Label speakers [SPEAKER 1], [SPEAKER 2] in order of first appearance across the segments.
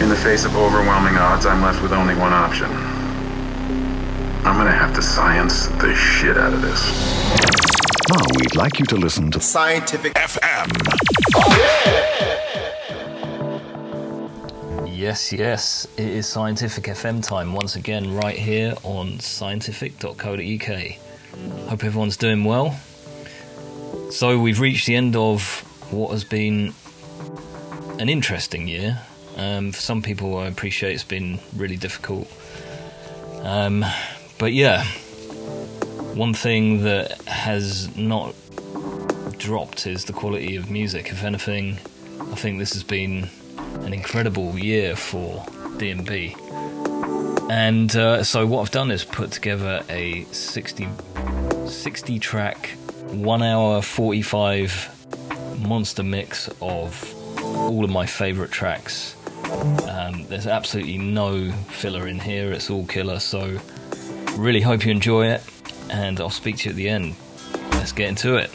[SPEAKER 1] In the face of overwhelming odds, I'm left with only one option. I'm gonna have to science the shit out of this.
[SPEAKER 2] Now we'd like you to listen to
[SPEAKER 3] Cyantific
[SPEAKER 2] FM.
[SPEAKER 4] Yes, yes, it is Cyantific FM time once again, right here on cyantific.co.uk. Hope everyone's doing well. So, we've reached the end of what has been an interesting year. Um, for some people, I appreciate it's been really difficult. Um, but yeah, one thing that has not dropped is the quality of music. If anything, I think this has been an incredible year for DnB. And uh, so what I've done is put together a 60, 60 track, 1 hour 45 monster mix of all of my favourite tracks. Um, there's absolutely no filler in here, it's all killer, so really hope you enjoy it, and I'll speak to you at the end. Let's get into it.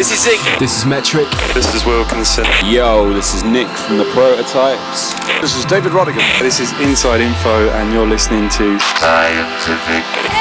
[SPEAKER 5] This is Zig.
[SPEAKER 6] This is Metrik.
[SPEAKER 7] This is Wilkinson.
[SPEAKER 8] Yo, this is Nick from the Prototypes.
[SPEAKER 9] This is David Rodigan.
[SPEAKER 7] This is Inside Info, and you're listening to
[SPEAKER 3] Cyantific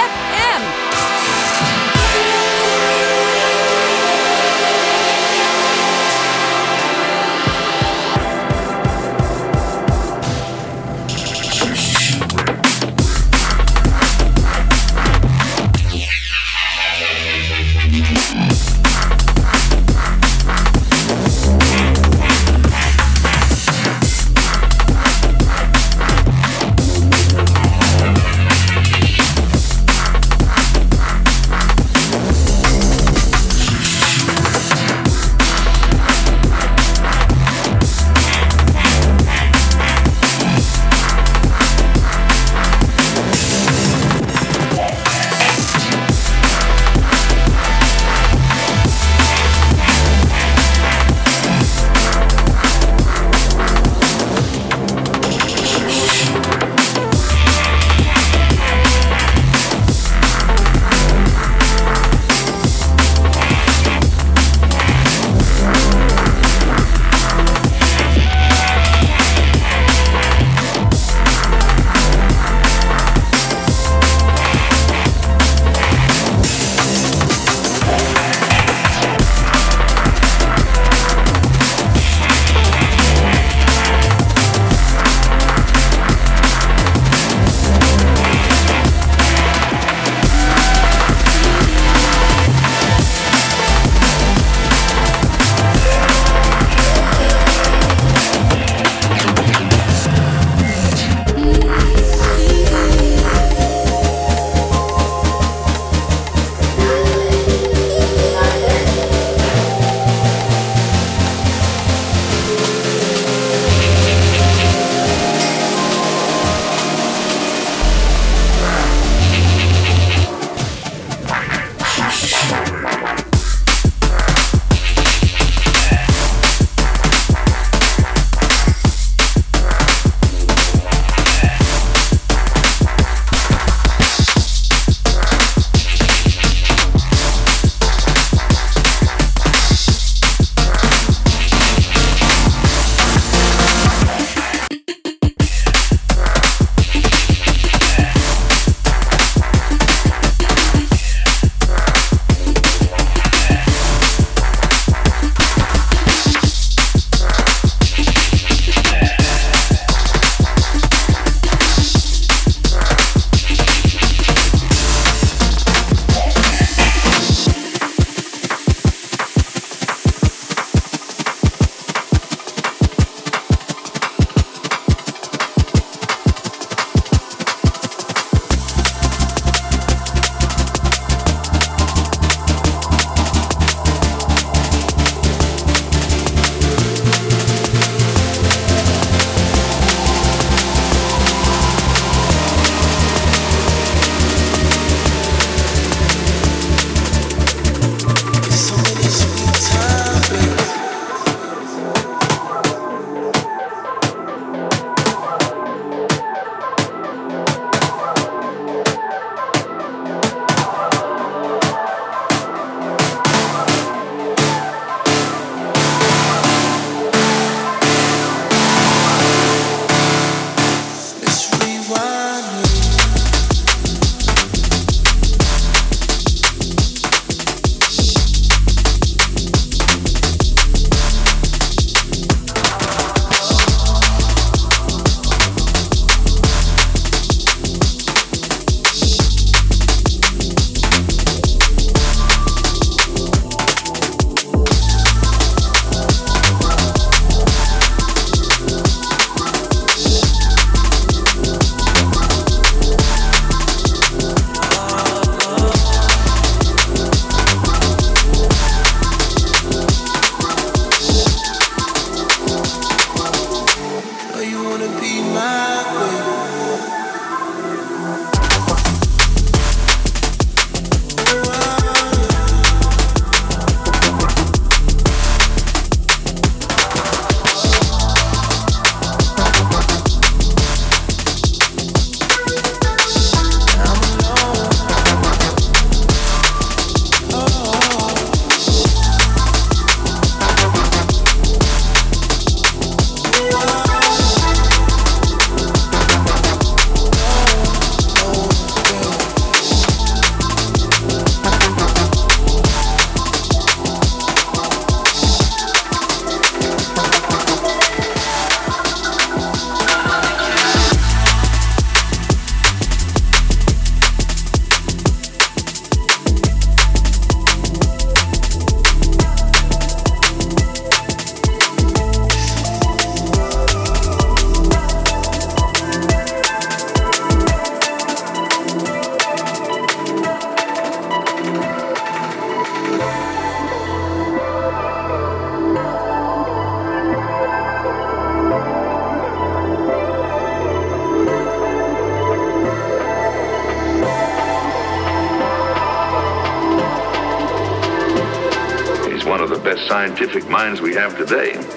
[SPEAKER 3] minds we have today.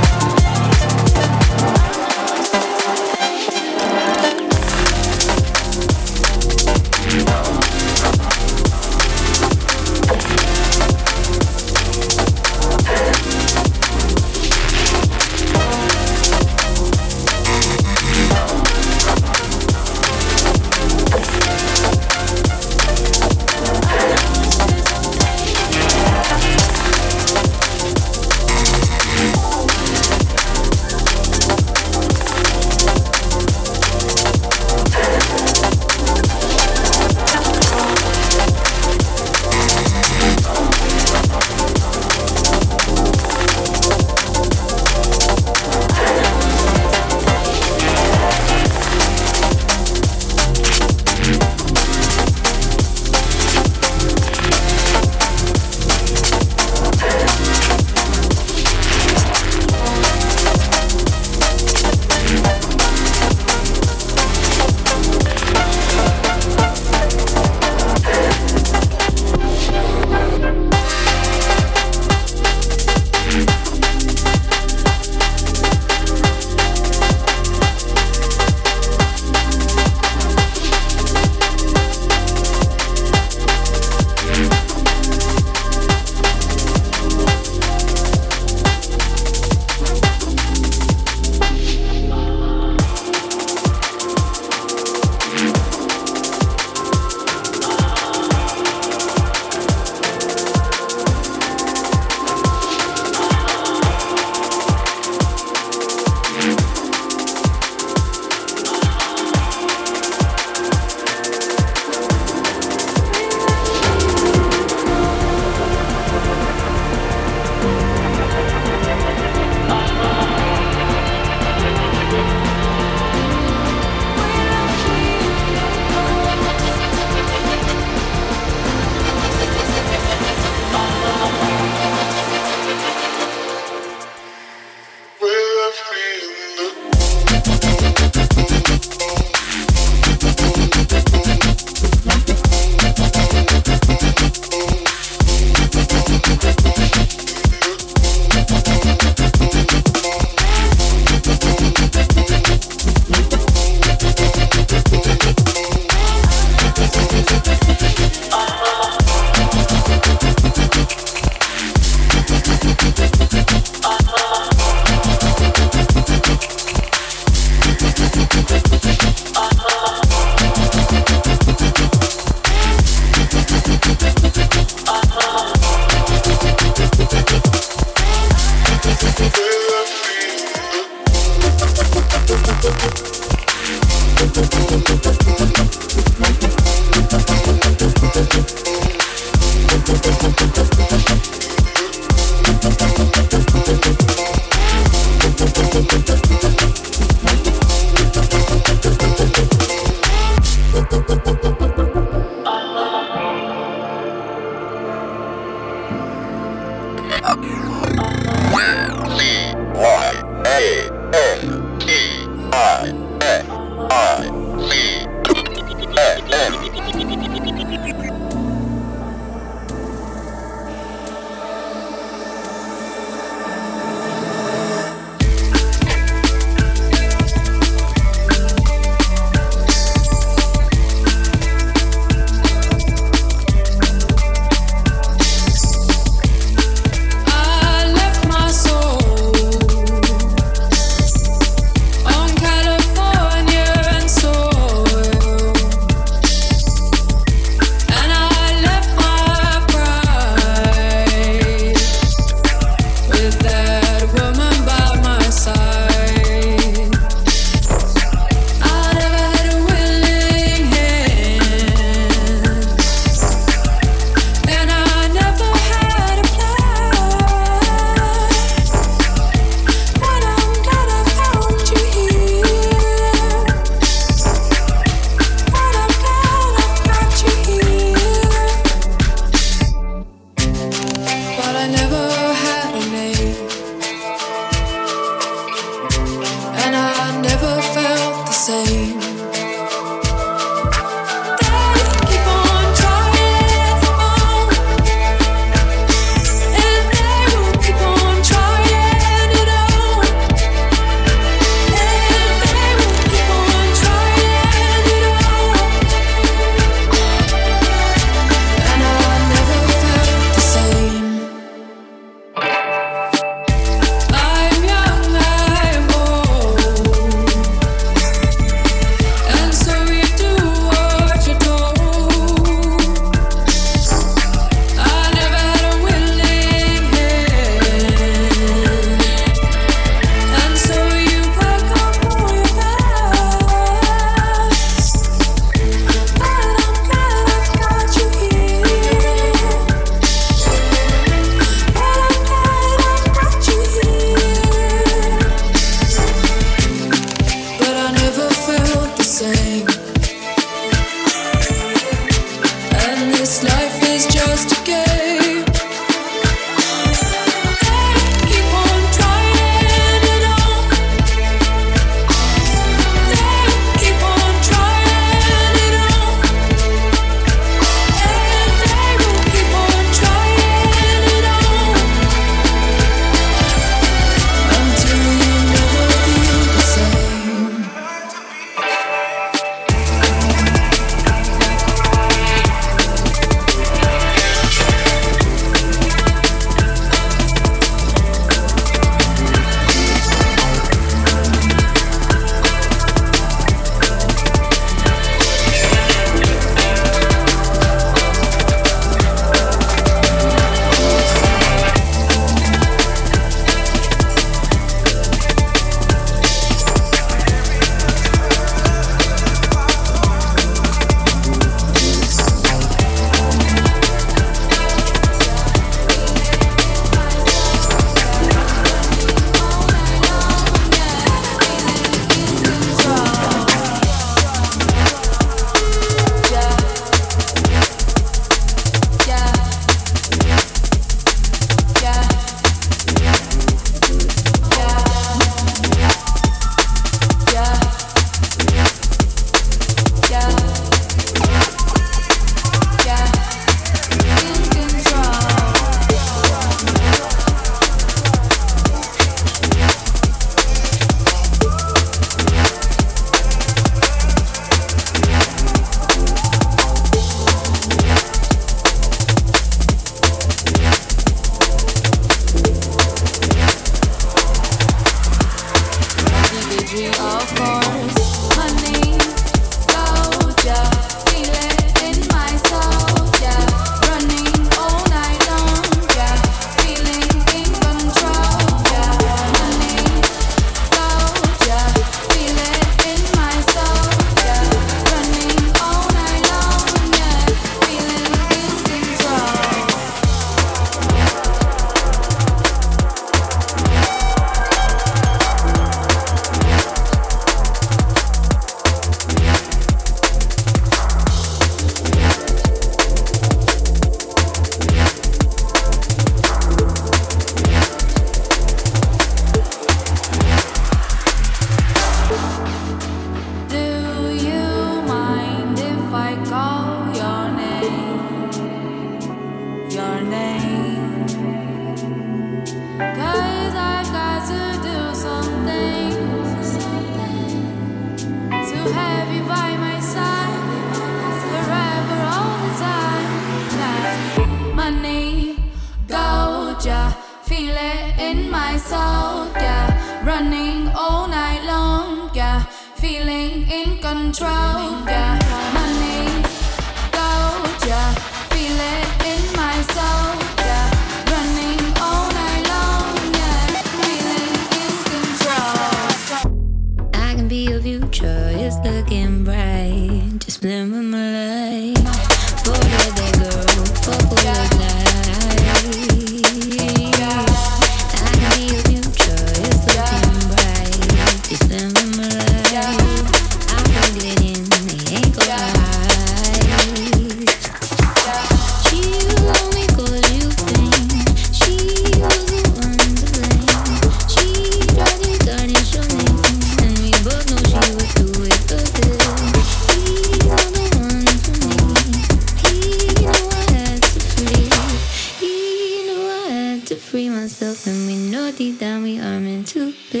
[SPEAKER 9] Deep down we are meant to play.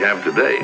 [SPEAKER 10] Have today.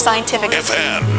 [SPEAKER 11] Cyantific
[SPEAKER 2] FM.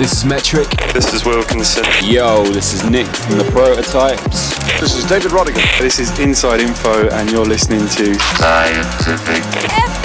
[SPEAKER 7] This is
[SPEAKER 8] Zig.
[SPEAKER 7] This is Metrik.
[SPEAKER 8] This is Wilkinson. Yo, this is Nick from the Prototypes.
[SPEAKER 7] This is David Rodigan. This is Inside Info, and you're listening to
[SPEAKER 4] Cyantific.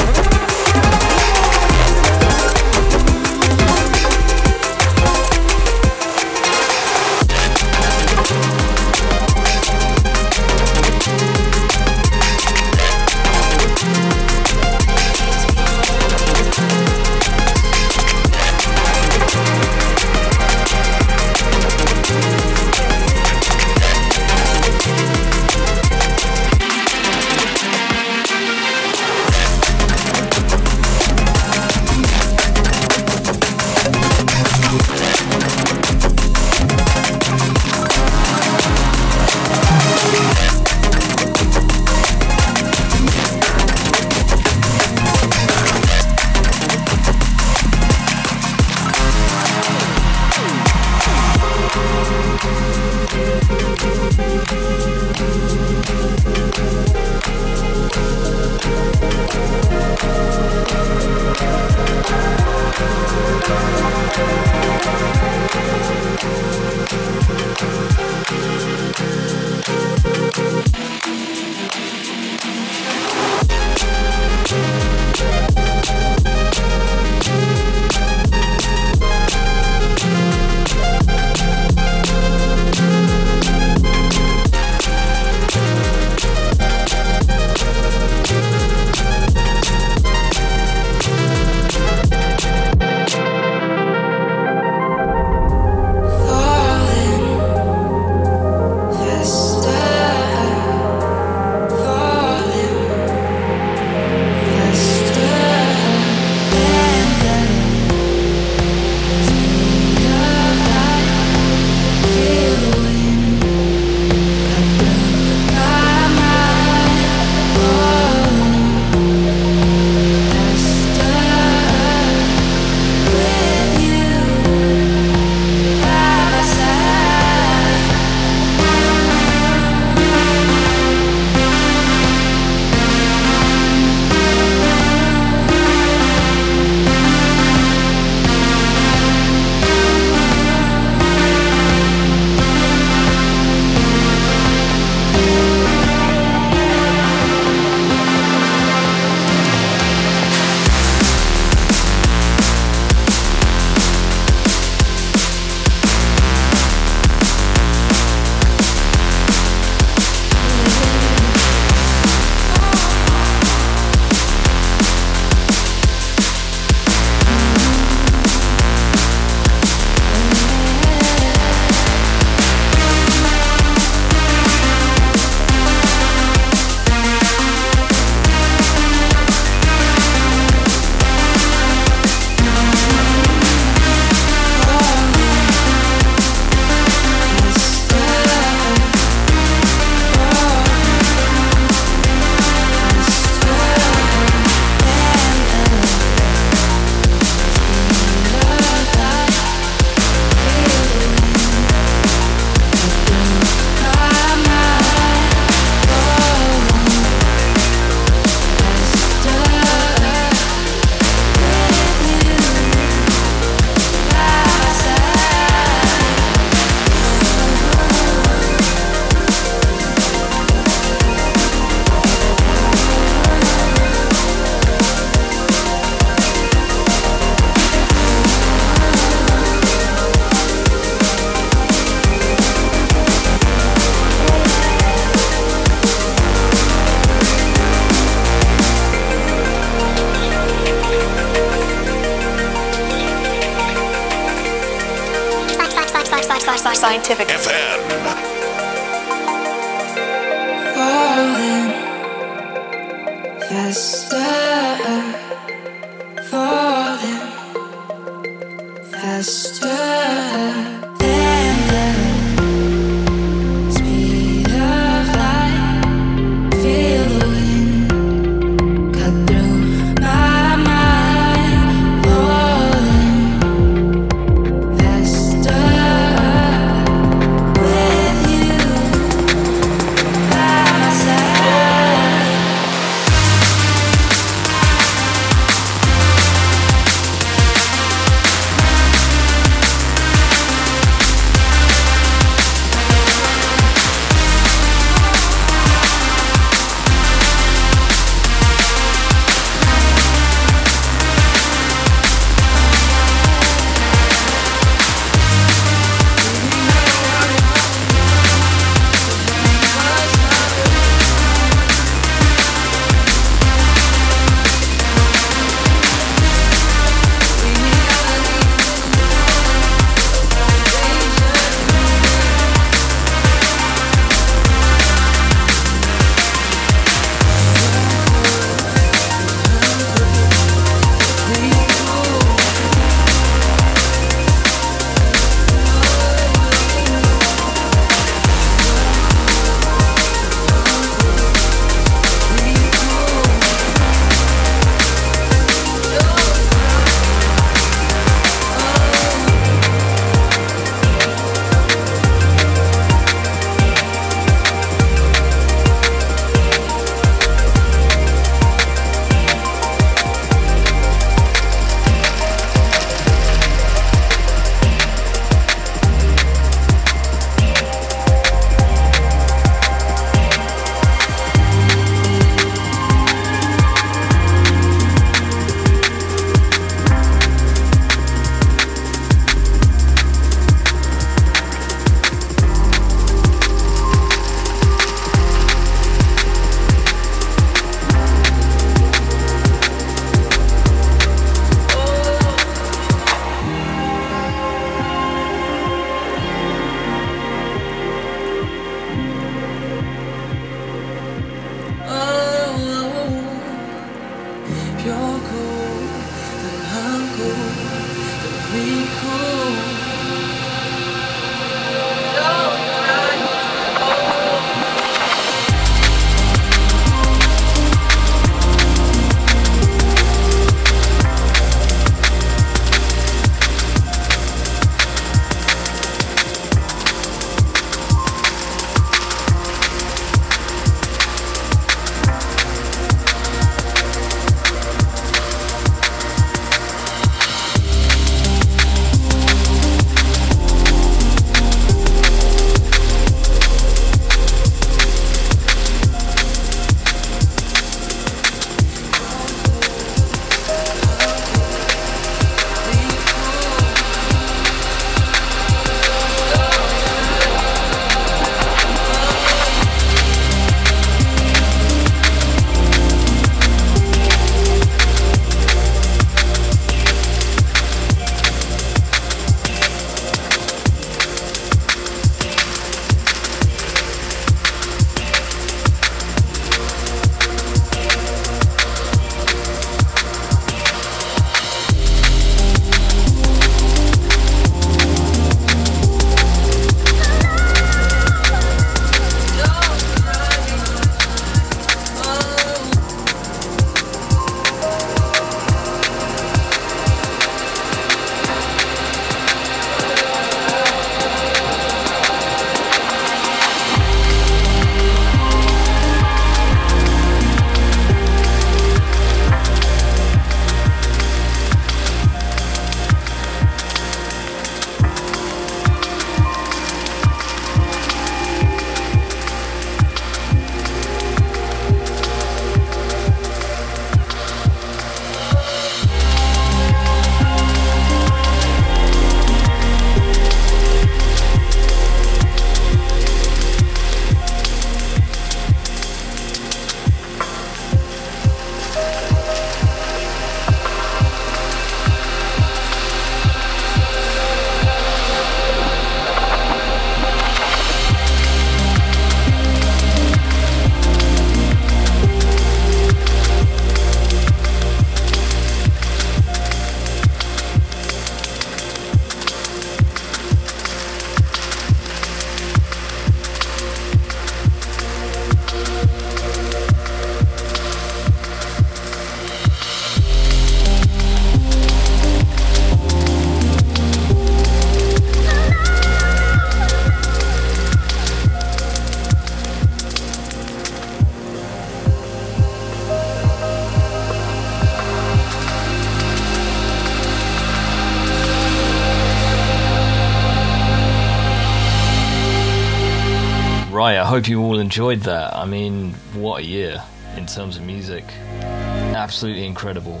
[SPEAKER 4] Hope you all enjoyed that. I mean, what a year in terms of music. Absolutely incredible.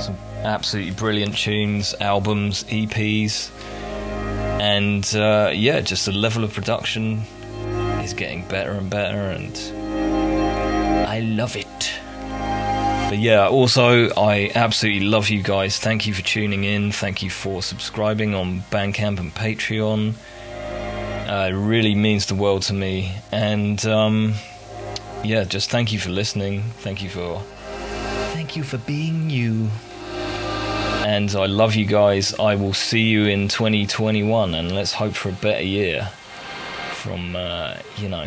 [SPEAKER 4] Some absolutely brilliant tunes, albums, EPs. And uh, yeah, just the level of production is getting better and better, and I love it. But yeah, also, I absolutely love you guys. Thank you for tuning in. Thank you for subscribing on Bandcamp and Patreon. It really means the world to me. And um, yeah, just thank you for listening. Thank you for. Thank you for being you. And I love you guys. I will see you in 2021, and let's hope for a better year. From, uh, you know,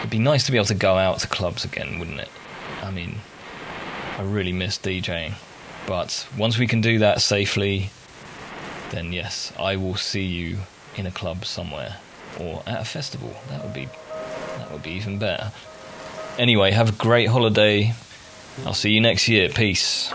[SPEAKER 4] it'd be nice to be able to go out to clubs again, wouldn't it? I mean, I really miss DJing. But once we can do that safely, then yes, I will see you in a club somewhere or at a festival. That would be that would be even better. Anyway, have a great holiday. I'll see you next year. Peace.